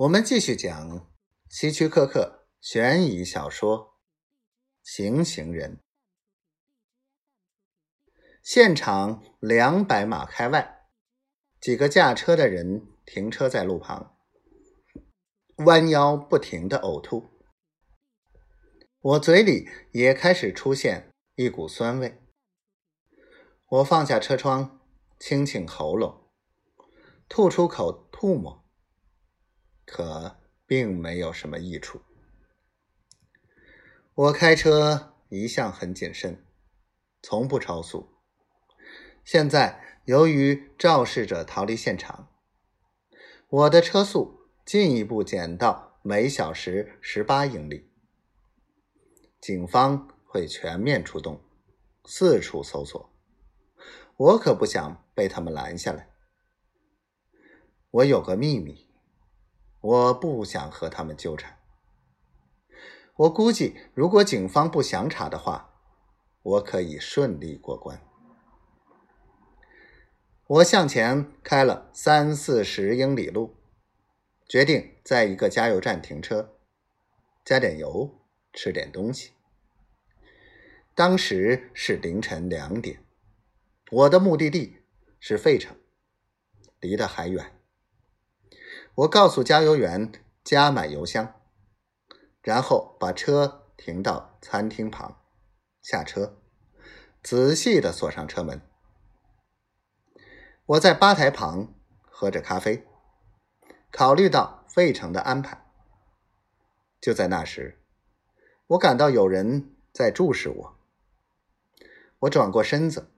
我们继续讲希区柯克悬疑小说《行刑人》。现场两百码开外，几个驾车的人停车在路旁，弯腰不停的呕吐。我嘴里也开始出现一股酸味。我放下车窗，清清喉咙，吐出口吐沫。可并没有什么益处。我开车一向很谨慎，从不超速。现在由于肇事者逃离现场，我的车速进一步减到每小时十八英里。警方会全面出动，四处搜索。我可不想被他们拦下来。我有个秘密。我不想和他们纠缠。我估计，如果警方不详查的话，我可以顺利过关。我向前开了三四十英里路，决定在一个加油站停车，加点油，吃点东西。当时是凌晨两点，我的目的地是费城，离得还远。我告诉加油员加满油箱，然后把车停到餐厅旁，下车，仔细的锁上车门。我在吧台旁喝着咖啡，考虑到费城的安排。就在那时，我感到有人在注视我。我转过身子，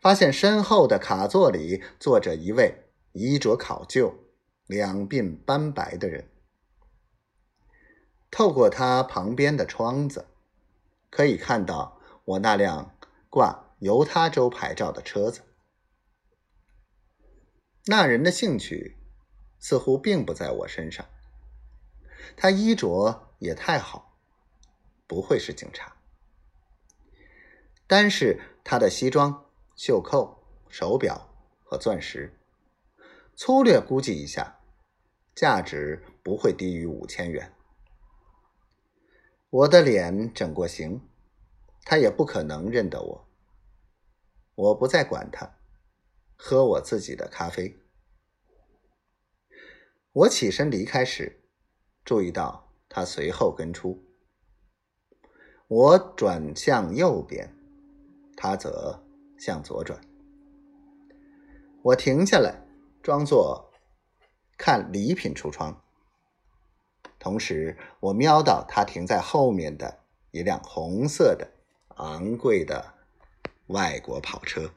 发现身后的卡座里坐着一位衣着考究。两鬓斑白的人，透过他旁边的窗子，可以看到我那辆挂犹他州牌照的车子。那人的兴趣似乎并不在我身上。他衣着也太好，不会是警察。单是他的西装、袖扣、手表和钻石，粗略估计一下。价值不会低于五千元。我的脸整过形，他也不可能认得我。我不再管他，喝我自己的咖啡。我起身离开时，注意到他随后跟出。我转向右边，他则向左转。我停下来，装作。看礼品橱窗，同时我瞄到他停在后面的一辆红色的昂贵的外国跑车。